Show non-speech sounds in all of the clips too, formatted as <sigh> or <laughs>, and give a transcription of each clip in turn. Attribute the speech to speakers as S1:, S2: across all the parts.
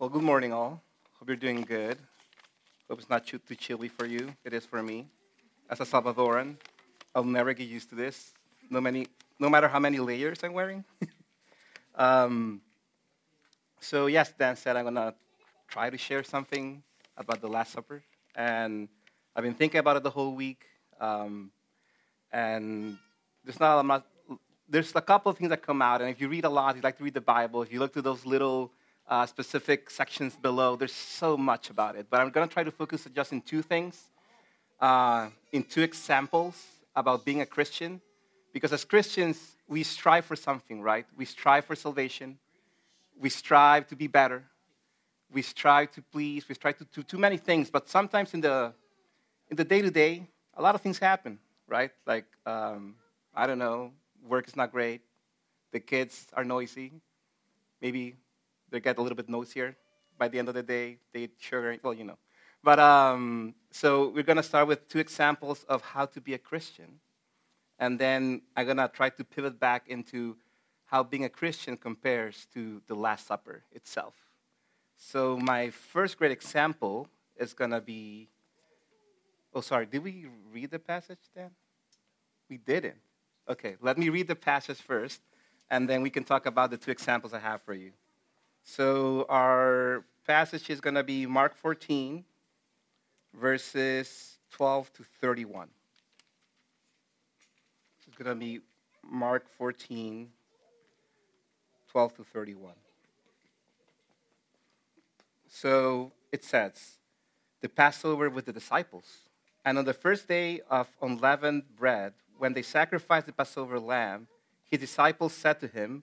S1: Well, good morning, all. Hope you're doing good. Hope it's not too, too chilly for you. It is for me. As a Salvadoran, I'll never get used to this, no, many, no matter how many layers I'm wearing. <laughs> um, so, yes, Dan said I'm going to try to share something about the Last Supper. And I've been thinking about it the whole week. Um, and there's not, not, there's a couple of things that come out. And if you read a lot, you like to read the Bible, if you look through those little uh, specific sections below. There's so much about it, but I'm going to try to focus just in two things, uh, in two examples about being a Christian. Because as Christians, we strive for something, right? We strive for salvation. We strive to be better. We strive to please. We strive to do too many things. But sometimes in the in the day to day, a lot of things happen, right? Like um, I don't know, work is not great. The kids are noisy. Maybe they get a little bit noisier by the end of the day. They sugar, well, you know. But um, so we're going to start with two examples of how to be a Christian. And then I'm going to try to pivot back into how being a Christian compares to the Last Supper itself. So my first great example is going to be. Oh, sorry. Did we read the passage then? We didn't. Okay, let me read the passage first, and then we can talk about the two examples I have for you. So our passage is going to be Mark 14, verses 12 to 31. It's going to be Mark 14, 12 to 31. So it says, the Passover with the disciples. And on the first day of unleavened bread, when they sacrificed the Passover lamb, his disciples said to him,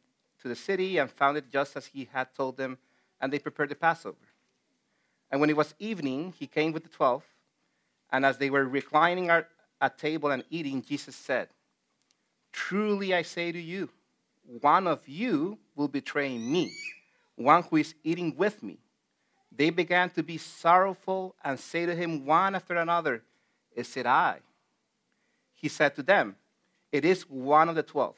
S1: to the city and found it just as he had told them, and they prepared the Passover. And when it was evening, he came with the twelve, and as they were reclining at table and eating, Jesus said, Truly I say to you, one of you will betray me, one who is eating with me. They began to be sorrowful and say to him one after another, Is it I? He said to them, It is one of the twelve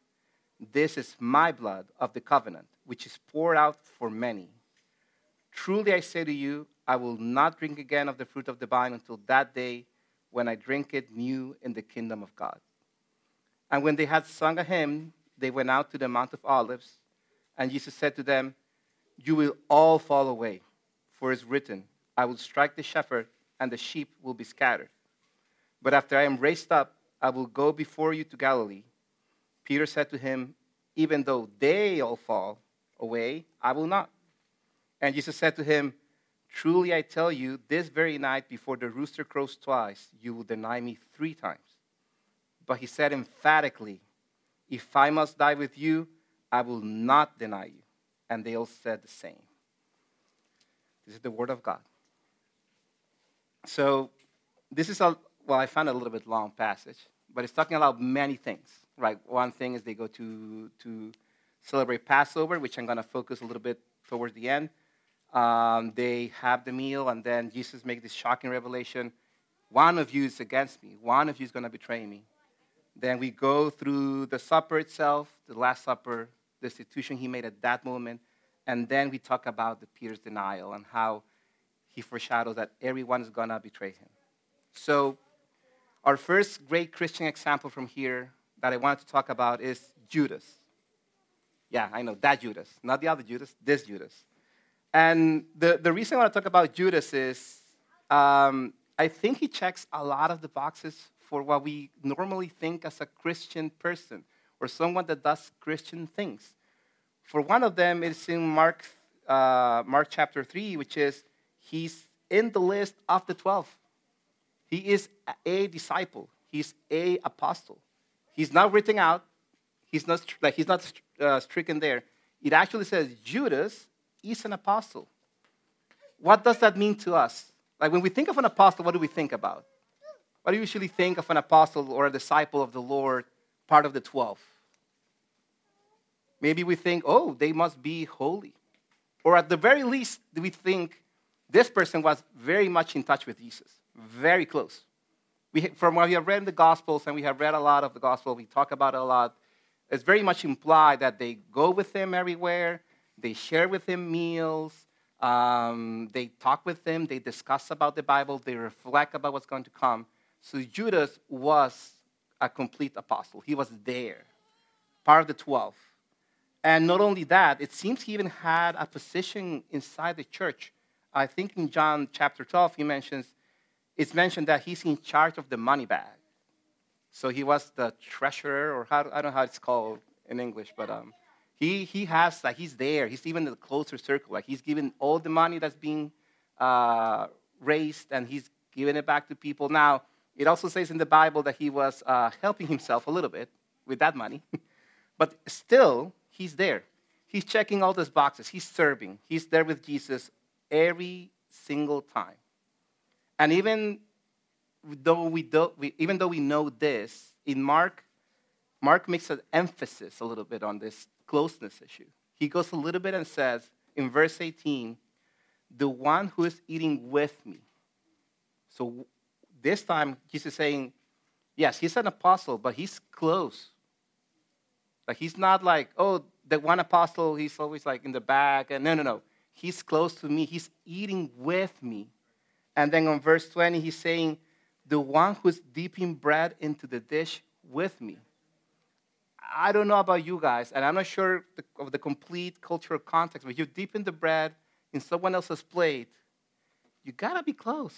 S1: this is my blood of the covenant, which is poured out for many. Truly I say to you, I will not drink again of the fruit of the vine until that day when I drink it new in the kingdom of God. And when they had sung a hymn, they went out to the Mount of Olives. And Jesus said to them, You will all fall away, for it is written, I will strike the shepherd, and the sheep will be scattered. But after I am raised up, I will go before you to Galilee. Peter said to him, Even though they all fall away, I will not. And Jesus said to him, Truly I tell you, this very night before the rooster crows twice, you will deny me three times. But he said emphatically, If I must die with you, I will not deny you. And they all said the same. This is the word of God. So, this is a, well, I found a little bit long passage, but it's talking about many things right? One thing is they go to, to celebrate Passover, which I'm going to focus a little bit towards the end. Um, they have the meal, and then Jesus makes this shocking revelation one of you is against me, one of you is going to betray me. Then we go through the supper itself, the Last Supper, the institution he made at that moment, and then we talk about the Peter's denial and how he foreshadows that everyone is going to betray him. So, our first great Christian example from here that I wanted to talk about is Judas. Yeah, I know, that Judas. Not the other Judas, this Judas. And the, the reason I want to talk about Judas is um, I think he checks a lot of the boxes for what we normally think as a Christian person or someone that does Christian things. For one of them, it's in Mark, uh, Mark chapter 3, which is he's in the list of the 12. He is a disciple, he's a apostle. He's not written out, he's not, like, he's not uh, stricken there. It actually says Judas is an apostle. What does that mean to us? Like when we think of an apostle, what do we think about? What do you usually think of an apostle or a disciple of the Lord, part of the 12? Maybe we think, oh, they must be holy. Or at the very least, we think this person was very much in touch with Jesus, very close. We, from what we have read in the Gospels, and we have read a lot of the Gospel, we talk about it a lot, it's very much implied that they go with him everywhere, they share with him meals, um, they talk with him, they discuss about the Bible, they reflect about what's going to come. So Judas was a complete apostle. He was there, part of the 12. And not only that, it seems he even had a position inside the church. I think in John chapter 12, he mentions, it's mentioned that he's in charge of the money bag. So he was the treasurer, or how, I don't know how it's called in English, but um, he, he has, like, he's there. He's even in the closer circle. Like, he's giving all the money that's being uh, raised, and he's giving it back to people. Now, it also says in the Bible that he was uh, helping himself a little bit with that money. <laughs> but still, he's there. He's checking all those boxes. He's serving. He's there with Jesus every single time. And even though we, do, we, even though we know this, in Mark, Mark makes an emphasis a little bit on this closeness issue. He goes a little bit and says in verse 18, the one who is eating with me. So this time, Jesus is saying, yes, he's an apostle, but he's close. Like he's not like, oh, the one apostle, he's always like in the back. And no, no, no. He's close to me. He's eating with me. And then on verse 20, he's saying, the one who's dipping bread into the dish with me. I don't know about you guys, and I'm not sure of the complete cultural context, but you dip in the bread in someone else's plate, you gotta be close.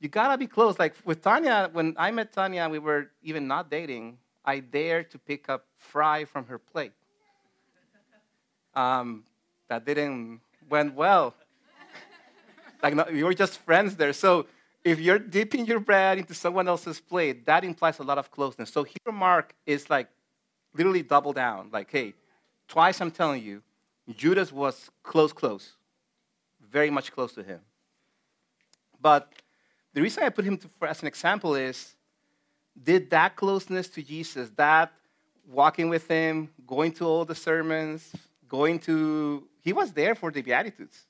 S1: You gotta be close. Like with Tanya, when I met Tanya, we were even not dating. I dared to pick up fry from her plate. Um, that didn't went well. Like no, we just friends there. So if you're dipping your bread into someone else's plate, that implies a lot of closeness. So here Mark is like literally double down. Like, hey, twice I'm telling you, Judas was close, close, very much close to him. But the reason I put him to, as an example is did that closeness to Jesus, that walking with him, going to all the sermons, going to, he was there for the Beatitudes.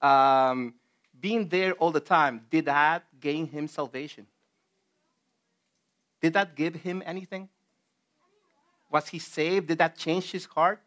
S1: Um, being there all the time, did that gain him salvation? Did that give him anything? Was he saved? Did that change his heart?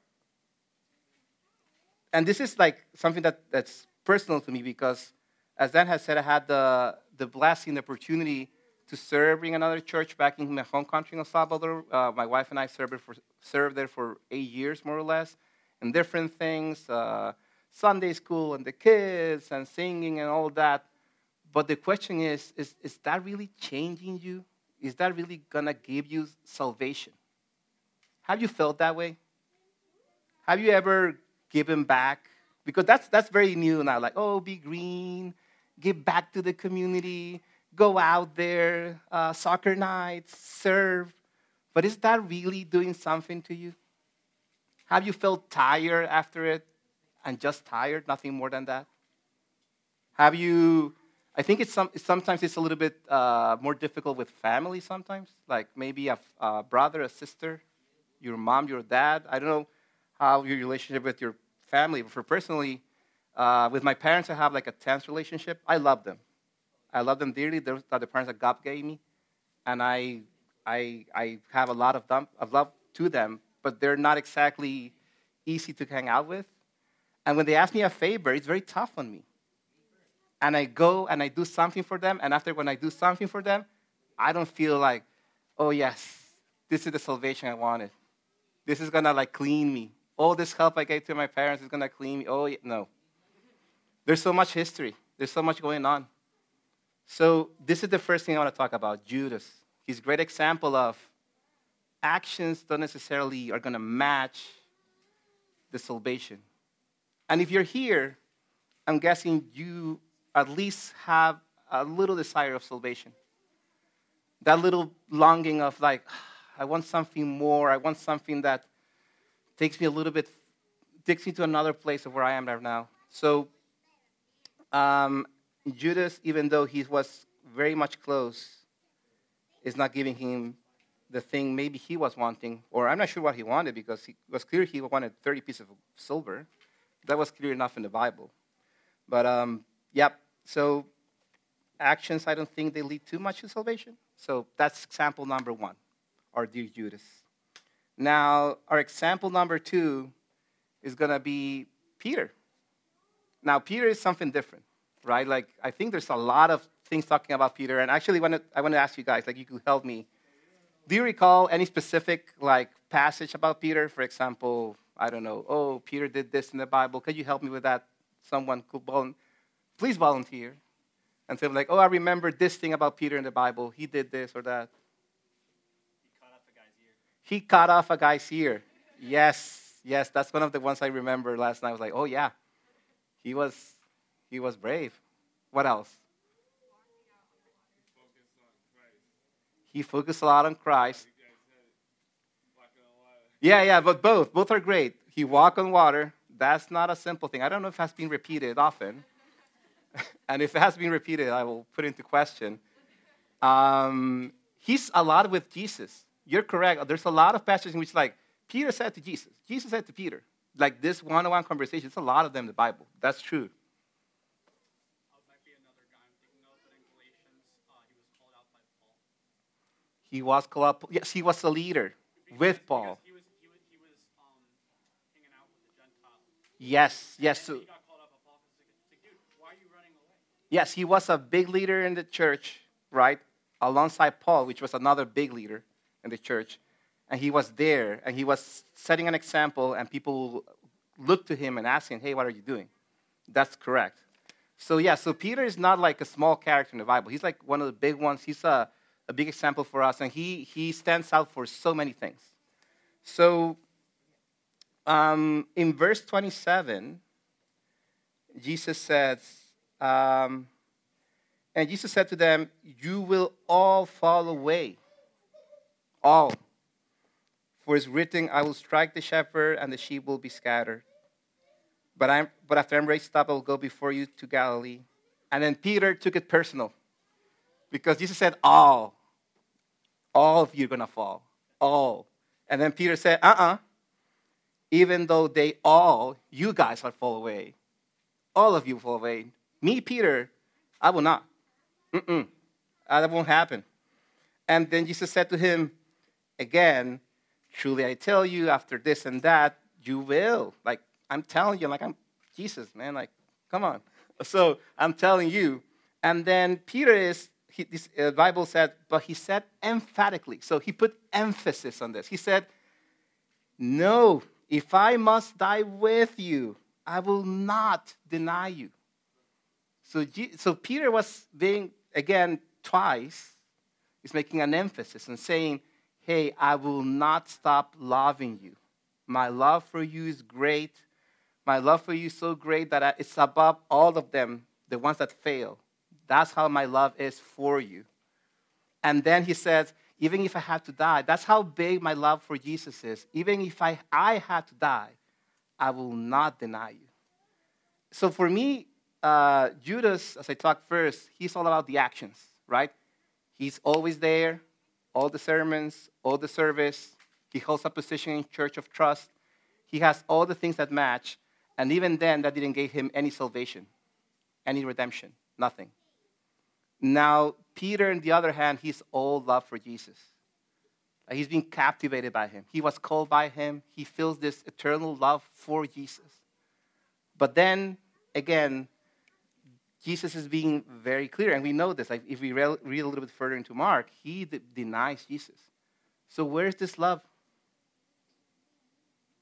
S1: And this is like something that, that's personal to me because, as Dan has said, I had the, the blessing, the opportunity to serve in another church back in my home country in El Salvador. Uh, my wife and I served, for, served there for eight years, more or less, and different things uh, Sunday school and the kids and singing and all that. But the question is, is, is that really changing you? Is that really going to give you salvation? Have you felt that way? Have you ever given back? Because that's, that's very new now. Like, oh, be green, give back to the community go out there, uh, soccer nights, serve. But is that really doing something to you? Have you felt tired after it and just tired, nothing more than that? Have you, I think it's some, sometimes it's a little bit uh, more difficult with family sometimes, like maybe a, a brother, a sister, your mom, your dad. I don't know how your relationship with your family, but for personally, uh, with my parents, I have like a tense relationship. I love them. I love them dearly. Those are the parents that God gave me, and I, I, I have a lot of, them, of love to them, but they're not exactly easy to hang out with. And when they ask me a favor, it's very tough on me. And I go and I do something for them, and after when I do something for them, I don't feel like, oh yes, this is the salvation I wanted. This is gonna like clean me all this help I gave to my parents is going to clean me. Oh, no. There's so much history, there's so much going on. So, this is the first thing I want to talk about Judas. He's a great example of actions don't necessarily are going to match the salvation. And if you're here, I'm guessing you at least have a little desire of salvation. That little longing of, like, I want something more. I want something that takes me a little bit, takes me to another place of where I am right now. So, um, Judas, even though he was very much close, is not giving him the thing maybe he was wanting, or I'm not sure what he wanted because it was clear he wanted 30 pieces of silver. That was clear enough in the Bible. But, um, yep, so actions, I don't think they lead too much to salvation. So that's example number one, our dear Judas. Now, our example number two is going to be Peter. Now, Peter is something different, right? Like, I think there's a lot of things talking about Peter. And actually, when I want to ask you guys, like, you could help me do you recall any specific like passage about Peter? For example, I don't know. Oh, Peter did this in the Bible. Could you help me with that? Someone could volunteer. Please volunteer. And say like, oh, I remember this thing about Peter in the Bible. He did this or that.
S2: He cut off a guy's ear.
S1: He cut off a guy's ear. Yes, yes, that's one of the ones I remember last night. I was like, oh yeah, he was, he was brave. What else? He focused a lot on Christ. Yeah, yeah, but both. Both are great. He walked on water. That's not a simple thing. I don't know if it has been repeated often. <laughs> and if it has been repeated, I will put into question. Um, he's a lot with Jesus. You're correct. There's a lot of passages in which, like, Peter said to Jesus, Jesus said to Peter, like this one on one conversation, it's a lot of them in the Bible. That's true. He was called up. Yes, he was a leader with Paul.
S2: He was, he was, he was um, hanging out with the Gentiles.
S1: Yes, yes. So,
S2: he got called up by Paul. Like, dude, why are you yes. away?
S1: yes, he was a big leader in the church, right? Alongside Paul, which was another big leader in the church. And he was there, and he was setting an example, and people looked to him and asking, hey, what are you doing? That's correct. So, yeah, so Peter is not like a small character in the Bible. He's like one of the big ones. He's a a big example for us, and he, he stands out for so many things. So, um, in verse 27, Jesus says, um, and Jesus said to them, You will all fall away. All. For it's written, I will strike the shepherd, and the sheep will be scattered. But, I'm, but after I'm raised up, I will go before you to Galilee. And then Peter took it personal. Because Jesus said, All. All of you are going to fall. All. And then Peter said, Uh uh-uh. uh Even though they all, you guys will fall away. All of you fall away. Me, Peter, I will not. Mm-mm. That won't happen. And then Jesus said to him, Again, truly I tell you, after this and that, you will. Like, I'm telling you, like, I'm Jesus, man. Like, come on. <laughs> So I'm telling you. And then Peter is he, this uh, Bible said, but he said emphatically. So he put emphasis on this. He said, No, if I must die with you, I will not deny you. So, so Peter was being, again, twice, he's making an emphasis and saying, Hey, I will not stop loving you. My love for you is great. My love for you is so great that it's above all of them, the ones that fail. That's how my love is for you. And then he says, even if I have to die, that's how big my love for Jesus is. Even if I, I had to die, I will not deny you. So for me, uh, Judas, as I talked first, he's all about the actions, right? He's always there, all the sermons, all the service. He holds a position in church of trust. He has all the things that match. And even then, that didn't give him any salvation, any redemption, nothing. Now, Peter, on the other hand, he's all love for Jesus. He's been captivated by him. He was called by him. He feels this eternal love for Jesus. But then, again, Jesus is being very clear, and we know this. Like if we read a little bit further into Mark, he de- denies Jesus. So, where's this love?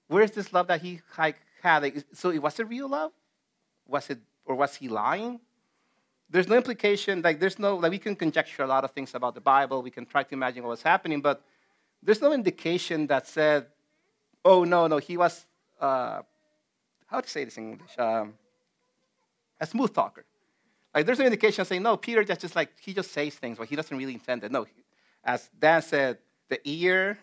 S1: where's this love that he like, had? Like, so was it real love? Was it, or was he lying? There's no implication, like there's no, like we can conjecture a lot of things about the Bible. We can try to imagine what was happening, but there's no indication that said, oh, no, no, he was, uh, how to say this in English? Um, a smooth talker. Like there's no indication saying, no, Peter just, just like, he just says things, but he doesn't really intend it. No, as Dan said, the ear,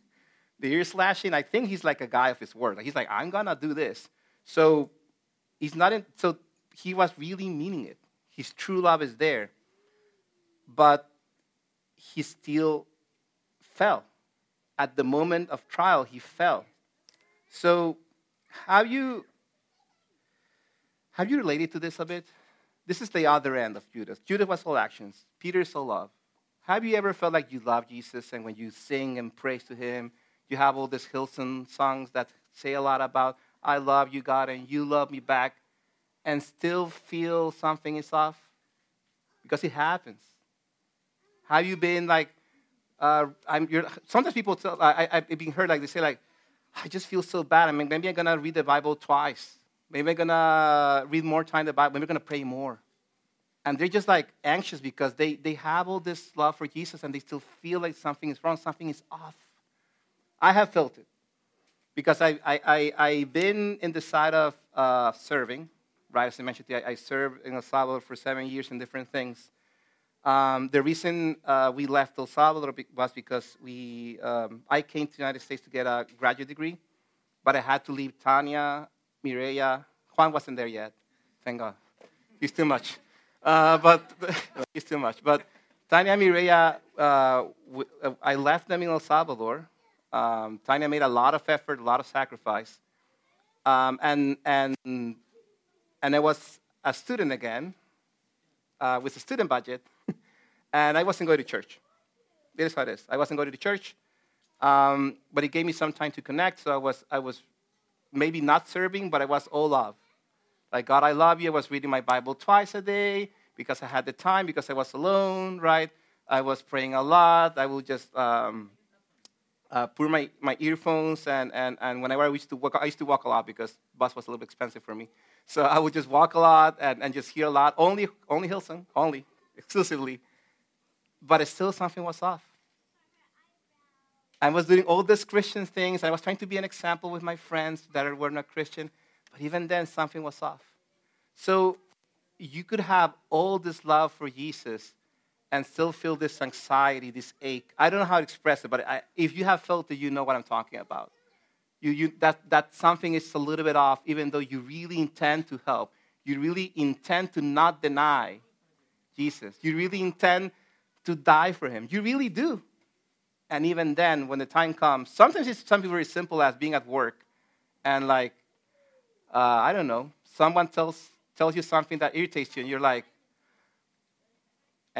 S1: <laughs> the ear slashing, I think he's like a guy of his word. Like he's like, I'm gonna do this. So he's not in, so he was really meaning it. His true love is there. But he still fell. At the moment of trial, he fell. So have you have you related to this a bit? This is the other end of Judas. Judas was all actions. Peter is all love. Have you ever felt like you love Jesus and when you sing and praise to him, you have all these Hillsong songs that say a lot about, I love you, God, and you love me back, and still feel something is off? Because it happens. Have you been like, uh, I'm, sometimes people tell, I, I've been heard like they say like, I just feel so bad. I mean, maybe I'm gonna read the Bible twice. Maybe I'm gonna read more time the Bible. Maybe I'm gonna pray more. And they're just like anxious because they, they have all this love for Jesus and they still feel like something is wrong, something is off. I have felt it because I, I, I, I've been in the side of uh, serving, right? As I mentioned, I, served in El Salvador for seven years in different things. Um, the reason uh, we left El Salvador was because we, um, I came to the United States to get a graduate degree, but I had to leave Tanya, Mireya. Juan wasn't there yet. Thank God. He's too much. Uh, but <laughs> he's too much. But Tanya Mireya, uh, uh, I left them in El Salvador. Um, Tanya made a lot of effort, a lot of sacrifice. Um, and, and, and I was a student again uh, with a student budget, <laughs> and I wasn't going to church. It is how it is. I wasn't going to church, um, but it gave me some time to connect, so I was, I was maybe not serving, but I was all love. Like, God, I love you. I was reading my Bible twice a day because I had the time, because I was alone, right? I was praying a lot. I would just um, uh, put my, my earphones, and, and, and whenever I used to walk, I used to walk a lot because bus was a little bit expensive for me. So I would just walk a lot and, and just hear a lot. Only, only Hillsong, only, <laughs> exclusively. But still something was off. I was doing all these Christian things. I was trying to be an example with my friends that were not Christian. But even then, something was off. So you could have all this love for Jesus and still feel this anxiety, this ache. I don't know how to express it, but I, if you have felt it, you know what I'm talking about. You, you, that, that something is a little bit off, even though you really intend to help. You really intend to not deny Jesus. You really intend to die for him. You really do. And even then, when the time comes, sometimes it's something very simple as being at work and like uh, I don't know, someone tells, tells you something that irritates you, and you're like,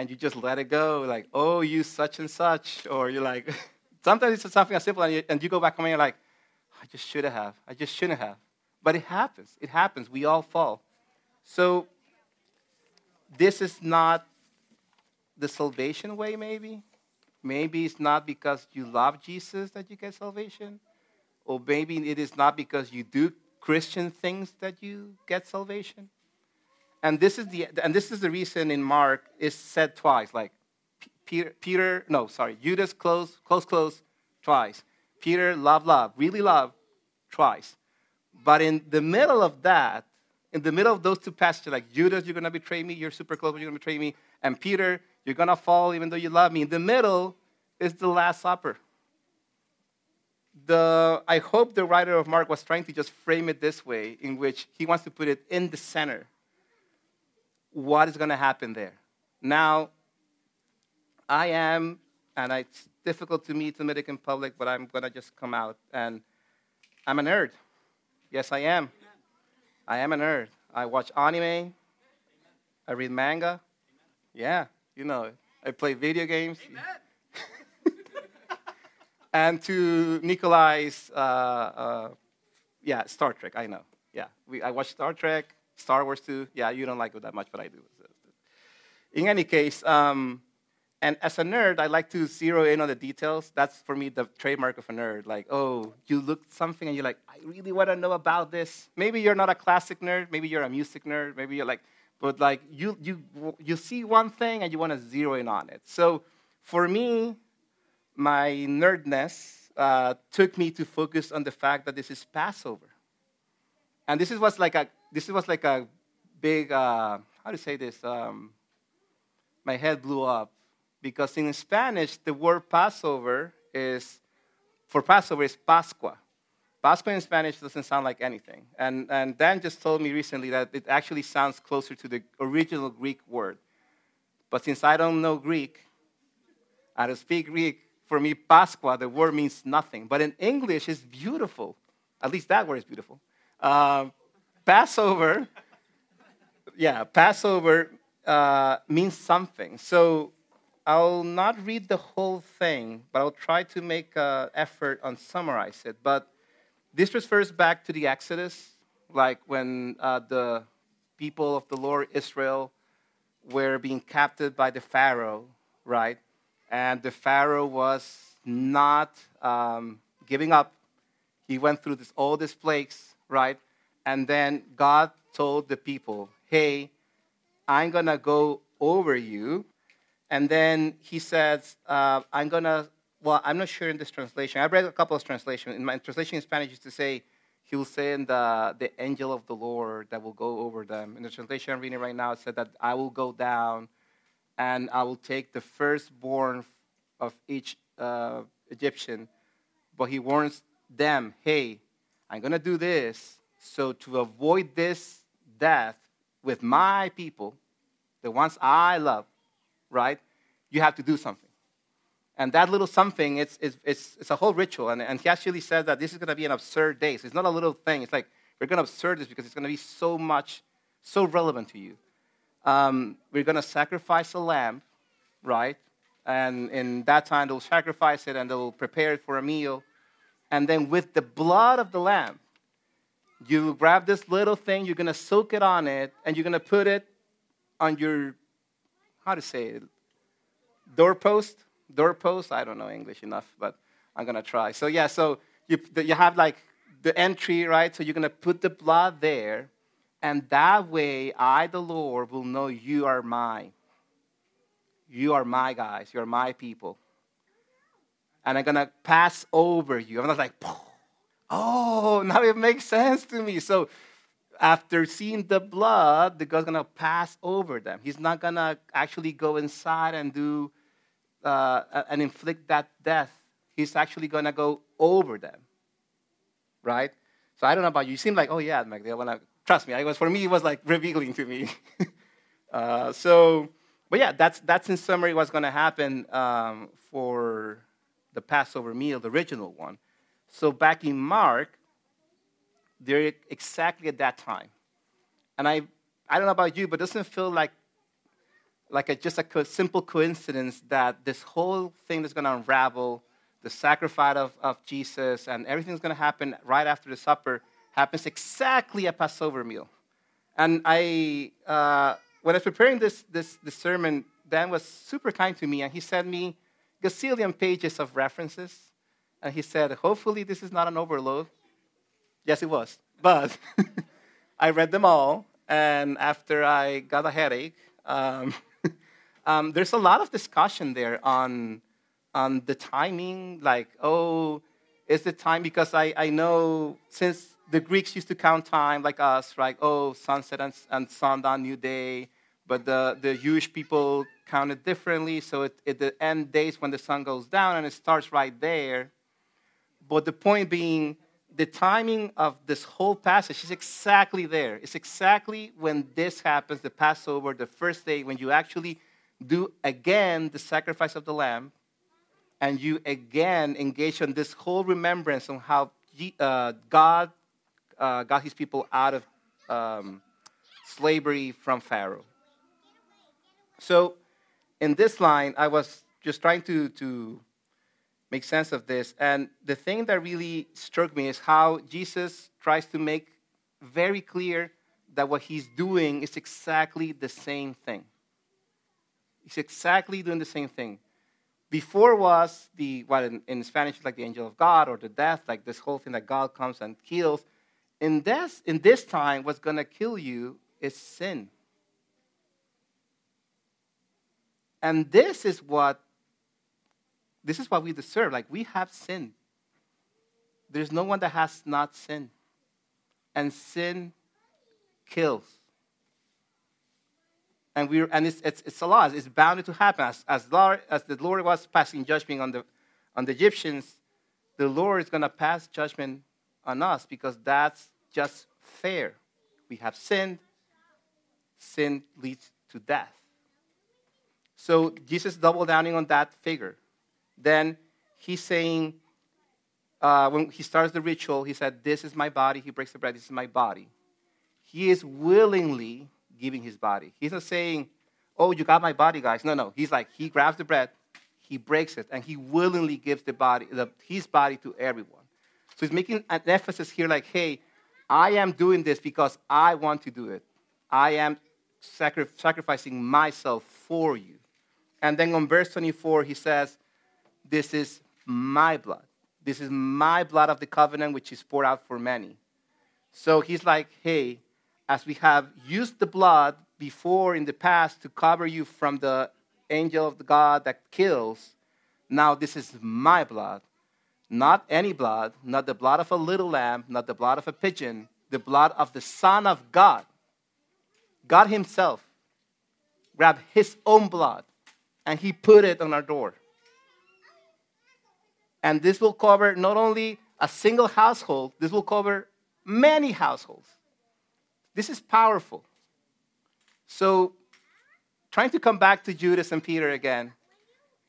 S1: and you just let it go, like, oh, you such and such. Or you're like, <laughs> sometimes it's something as simple, and you, and you go back home and you're like, I just should have. I just shouldn't have. But it happens. It happens. We all fall. So, this is not the salvation way, maybe. Maybe it's not because you love Jesus that you get salvation. Or maybe it is not because you do Christian things that you get salvation. And this is the and this is the reason in Mark is said twice, like Peter, Peter, no, sorry, Judas close, close, close, twice. Peter, love, love, really love, twice. But in the middle of that, in the middle of those two passages, like Judas, you're gonna betray me, you're super close, you're gonna betray me, and Peter, you're gonna fall even though you love me. In the middle is the Last Supper the, I hope the writer of Mark was trying to just frame it this way, in which he wants to put it in the center. What is going to happen there? Now, I am, and it's difficult to meet the in public, but I'm going to just come out. And I'm a nerd. Yes, I am. I am a nerd. I watch anime. I read manga. Yeah, you know I play video games. <laughs> And to Nikolai's, uh, uh, yeah, Star Trek. I know. Yeah, we, I watch Star Trek, Star Wars too. Yeah, you don't like it that much, but I do. In any case, um, And as a nerd, I like to zero in on the details. That's for me the trademark of a nerd. Like, oh, you look something and you're like, I really want to know about this. Maybe you're not a classic nerd. Maybe you're a music nerd. Maybe you're like, but like you you you see one thing and you want to zero in on it. So for me, my nerdness uh, took me to focus on the fact that this is Passover, and this is was like a this was like a big uh, how you say this. Um, my head blew up because in Spanish the word Passover is for Passover is Pascua. Pascua in Spanish doesn't sound like anything. And, and Dan just told me recently that it actually sounds closer to the original Greek word. But since I don't know Greek, I don't speak Greek, for me, Pascua, the word means nothing. But in English, it's beautiful. At least that word is beautiful. Uh, Passover, yeah, Passover uh, means something. So I'll not read the whole thing, but I'll try to make an effort on summarize it. But this refers back to the Exodus, like when uh, the people of the Lord Israel were being captured by the Pharaoh, right? And the Pharaoh was not um, giving up. He went through this, all these plagues, right? And then God told the people, hey, I'm going to go over you. And then he says, uh, I'm going to well, I'm not sure in this translation. I read a couple of translations. In my translation in Spanish, used to say, He will send the, the angel of the Lord that will go over them. In the translation I'm reading right now, it said that I will go down and I will take the firstborn of each uh, Egyptian. But he warns them, hey, I'm going to do this. So to avoid this death with my people, the ones I love, right, you have to do something. And that little something, it's, it's, it's, it's a whole ritual. And, and he actually says that this is going to be an absurd day. So it's not a little thing. It's like, we're going to observe this because it's going to be so much, so relevant to you. Um, we're going to sacrifice a lamb, right? And in that time, they'll sacrifice it and they'll prepare it for a meal. And then with the blood of the lamb, you grab this little thing, you're to soak it on it, and you're to put it on your, how to say it, doorpost doorpost. I don't know English enough, but I'm to try. So, yeah, so you, you have like the entry, right? So you're to put the blood there, and that way I, the Lord, will know you are mine. You are my guys. You're my people. And I'm to pass over you. I'm not like, oh, now it makes sense to me. So after seeing the blood, the God's to pass over them. He's not to actually go inside and do uh, and inflict that death, he's actually to go over them. Right? So I don't know about you. You seem like, oh, yeah, Magdalene. When I, trust me, I was, for me, it was like revealing to me. <laughs> uh, so, but yeah, that's, that's in summary what's to happen um, for the Passover meal, the original one. So back in Mark, they're exactly at that time. And I, I don't know about you, but it doesn't feel like like a, just a co- simple coincidence that this whole thing is going to unravel, the sacrifice of, of Jesus, and everything's going to happen right after the supper happens exactly at Passover meal. And I, uh, when I was preparing this, this, this sermon, Dan was super kind to me, and he sent me gazillion pages of references. And he said, hopefully this is not an overload. Yes, it was. But <laughs> I read them all, and after I got a headache, um, <laughs> um, there's a lot of discussion there on, on the timing, like, oh, is the time because I, I know since the Greeks used to count time like us, right? Oh, sunset and, and sundown, new day. But the, the Jewish people counted differently, so it, it the end days when the sun goes down and it starts right there. But the point being, the timing of this whole passage is exactly there. It's exactly when this happens, the Passover, the first day, when you actually do again the sacrifice of the lamb, and you again engage in this whole remembrance on how uh, God uh, got his people out of um, slavery from Pharaoh. So, in this line, I was just trying to, to make sense of this. And the thing that really struck me is how Jesus tries to make very clear that what he's doing is exactly the same thing. He's exactly doing the same thing. Before was the, what in, in Spanish is like the angel of God or the death, like this whole thing that God comes and kills. In this, in this time, what's going to kill you is sin. And this is what this is what we deserve. Like we have sin. There's no one that has not sinned. And sin kills. And we're and it's, it's, it's a law. It's bound to happen. As, as, Lord, as the Lord was passing judgment on the on the Egyptians, the Lord is gonna pass judgment on us because that's just fair. We have sinned, sin leads to death. So Jesus doubled downing on that figure. Then he's saying, uh, when he starts the ritual, he said, This is my body. He breaks the bread, this is my body. He is willingly giving his body. He's not saying, Oh, you got my body, guys. No, no. He's like, he grabs the bread, he breaks it, and he willingly gives the body, the, his body to everyone. So he's making an emphasis here like, hey, I am doing this because I want to do it. I am sacri- sacrificing myself for you. And then on verse 24, he says, This is my blood. This is my blood of the covenant, which is poured out for many. So he's like, Hey, as we have used the blood before in the past to cover you from the angel of the God that kills, now this is my blood. Not any blood, not the blood of a little lamb, not the blood of a pigeon, the blood of the Son of God. God Himself grabbed His own blood and he put it on our door. And this will cover not only a single household, this will cover many households. This is powerful. So, trying to come back to Judas and Peter again.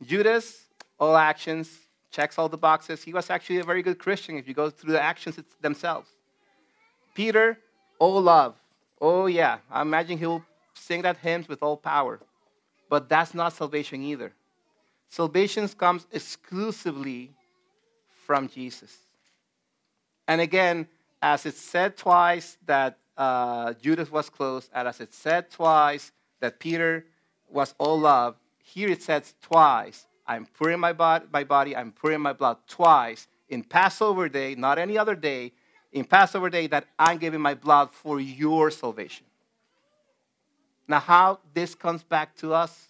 S1: Judas, all actions, checks all the boxes. He was actually a very good Christian if you go through the actions themselves. Peter, all love. Oh, yeah. I imagine he'll sing that hymns with all power. But that's not salvation either. Salvation comes exclusively from Jesus. And again, as it said twice that uh, Judas was close, and as it said twice that Peter was all love, here it says twice I'm pouring my my body, I'm pouring my blood twice in Passover day, not any other day, in Passover day that I'm giving my blood for your salvation. Now, how this comes back to us?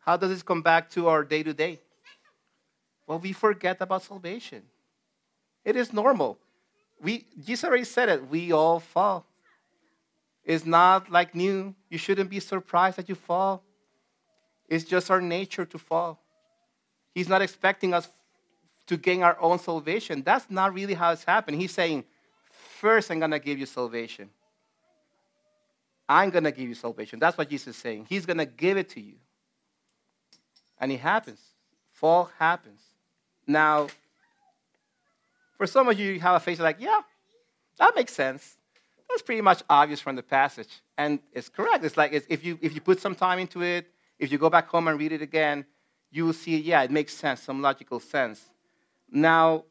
S1: How does this come back to our day to day? Well, we forget about salvation. It is normal. We, Jesus already said it. We all fall. It's not like new. You shouldn't be surprised that you fall. It's just our nature to fall. He's not expecting us to gain our own salvation. That's not really how it's happened. He's saying, first, I'm going to give you salvation. I'm going to give you salvation. That's what Jesus is saying. He's going to give it to you. And it happens. Fall happens. Now, for some of you, you have a face like, yeah, that makes sense. That's pretty much obvious from the passage. And it's correct. It's like it's, if, you, if you put some time into it, if you go back home and read it again, you will see, yeah, it makes sense, some logical sense. Now,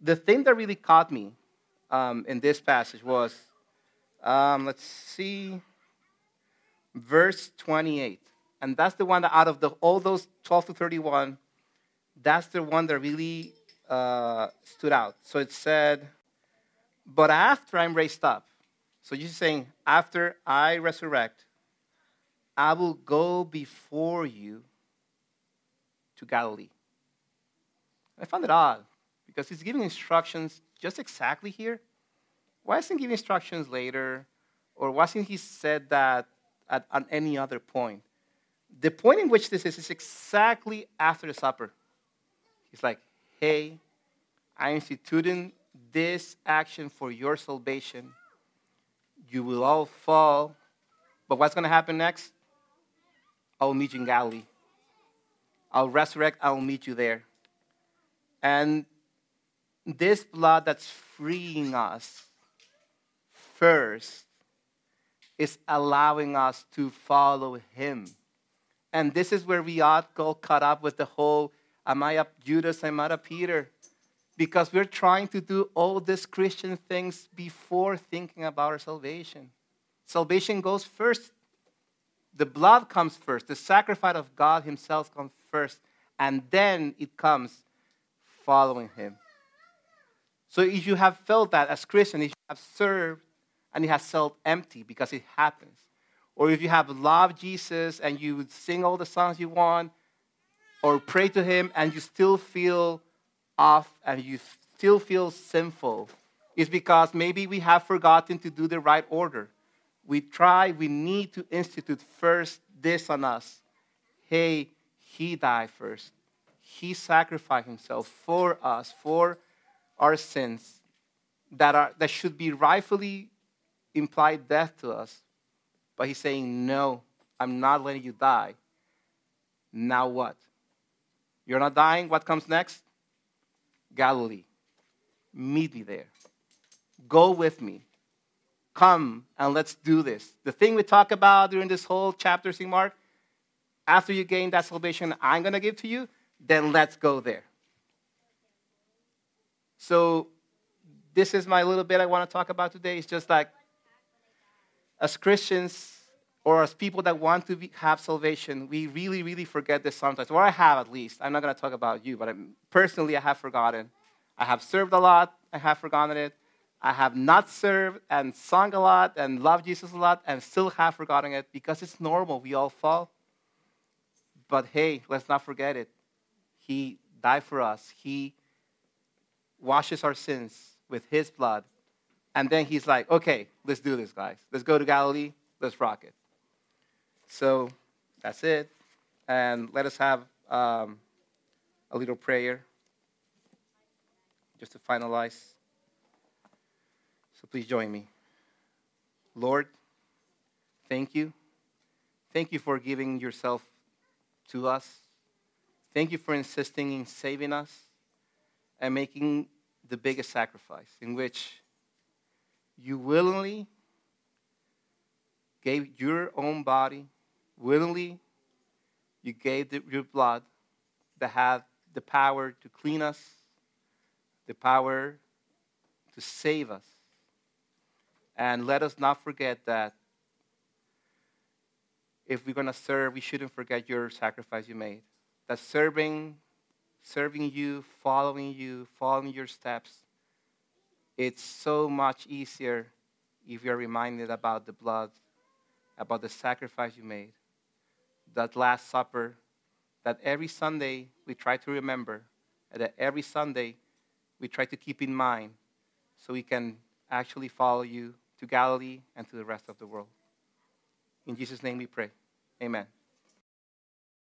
S1: the thing that really caught me um, in this passage was, um, let's see, verse 28. And that's the one that out of the, all those 12 to 31, that's the one that really uh, stood out. So it said, But after I'm raised up, so you're saying, after I resurrect, I will go before you to Galilee. I found it odd because he's giving instructions just exactly here. Why isn't he giving instructions later? Or why hasn't he said that at, at any other point? The point in which this is is exactly after the supper. He's like, hey, I'm instituting this action for your salvation. You will all fall. But what's going to happen next? I'll meet you in Galilee. I'll resurrect, I'll meet you there. And this blood that's freeing us first is allowing us to follow him. And this is where we ought go caught up with the whole am I a Judas, am I a Peter? Because we're trying to do all these Christian things before thinking about our salvation. Salvation goes first The blood comes first. The sacrifice of God Himself comes first. And then it comes following Him. So if you have felt that as Christian, if you have served and it has felt empty because it happens, or if you have loved Jesus and you sing all the songs you want, or pray to Him and you still feel off and you still feel sinful, it's because maybe we have forgotten to do the right order. We try, we need to institute first this on us. Hey, He died first. He sacrificed Himself for us, for our sins that, are, that should be rightfully implied death to us. But He's saying, No, I'm not letting you die. Now what? You're not dying. What comes next? Galilee. Meet me there. Go with me. Come and let's do this. The thing we talk about during this whole chapter, in Mark, after you gain that salvation I'm going to give to you, then let's go there. So, this is my little bit I want to talk about today. It's just like, as Christians or as people that want to be, have salvation, we really, really forget this sometimes. Or I have at least. I'm not going to talk about you, but I'm, personally, I have forgotten. I have served a lot, I have forgotten it. I have not served and sung a lot and loved Jesus a lot and still have forgotten it because it's normal. We all fall. But hey, let's not forget it. He died for us. He washes our sins with his blood. And then he's like, okay, let's do this, guys. Let's go to Galilee. Let's rock it. So that's it. And let us have um, a little prayer just to finalize. So please join me. Lord, thank you. Thank you for giving yourself to us. Thank you for insisting in saving us and making the biggest sacrifice in which you willingly gave your own body, willingly you gave the, your blood that had the power to clean us, the power to save us. And let us not forget that if we're going to serve, we shouldn't forget your sacrifice you made. That serving, serving you, following you, following your steps, it's so much easier if you're reminded about the blood, about the sacrifice you made. That Last Supper, that every Sunday we try to remember, and that every Sunday we try to keep in mind so we can actually follow you to Galilee and to the rest of the world. In Jesus' name we pray. Amen.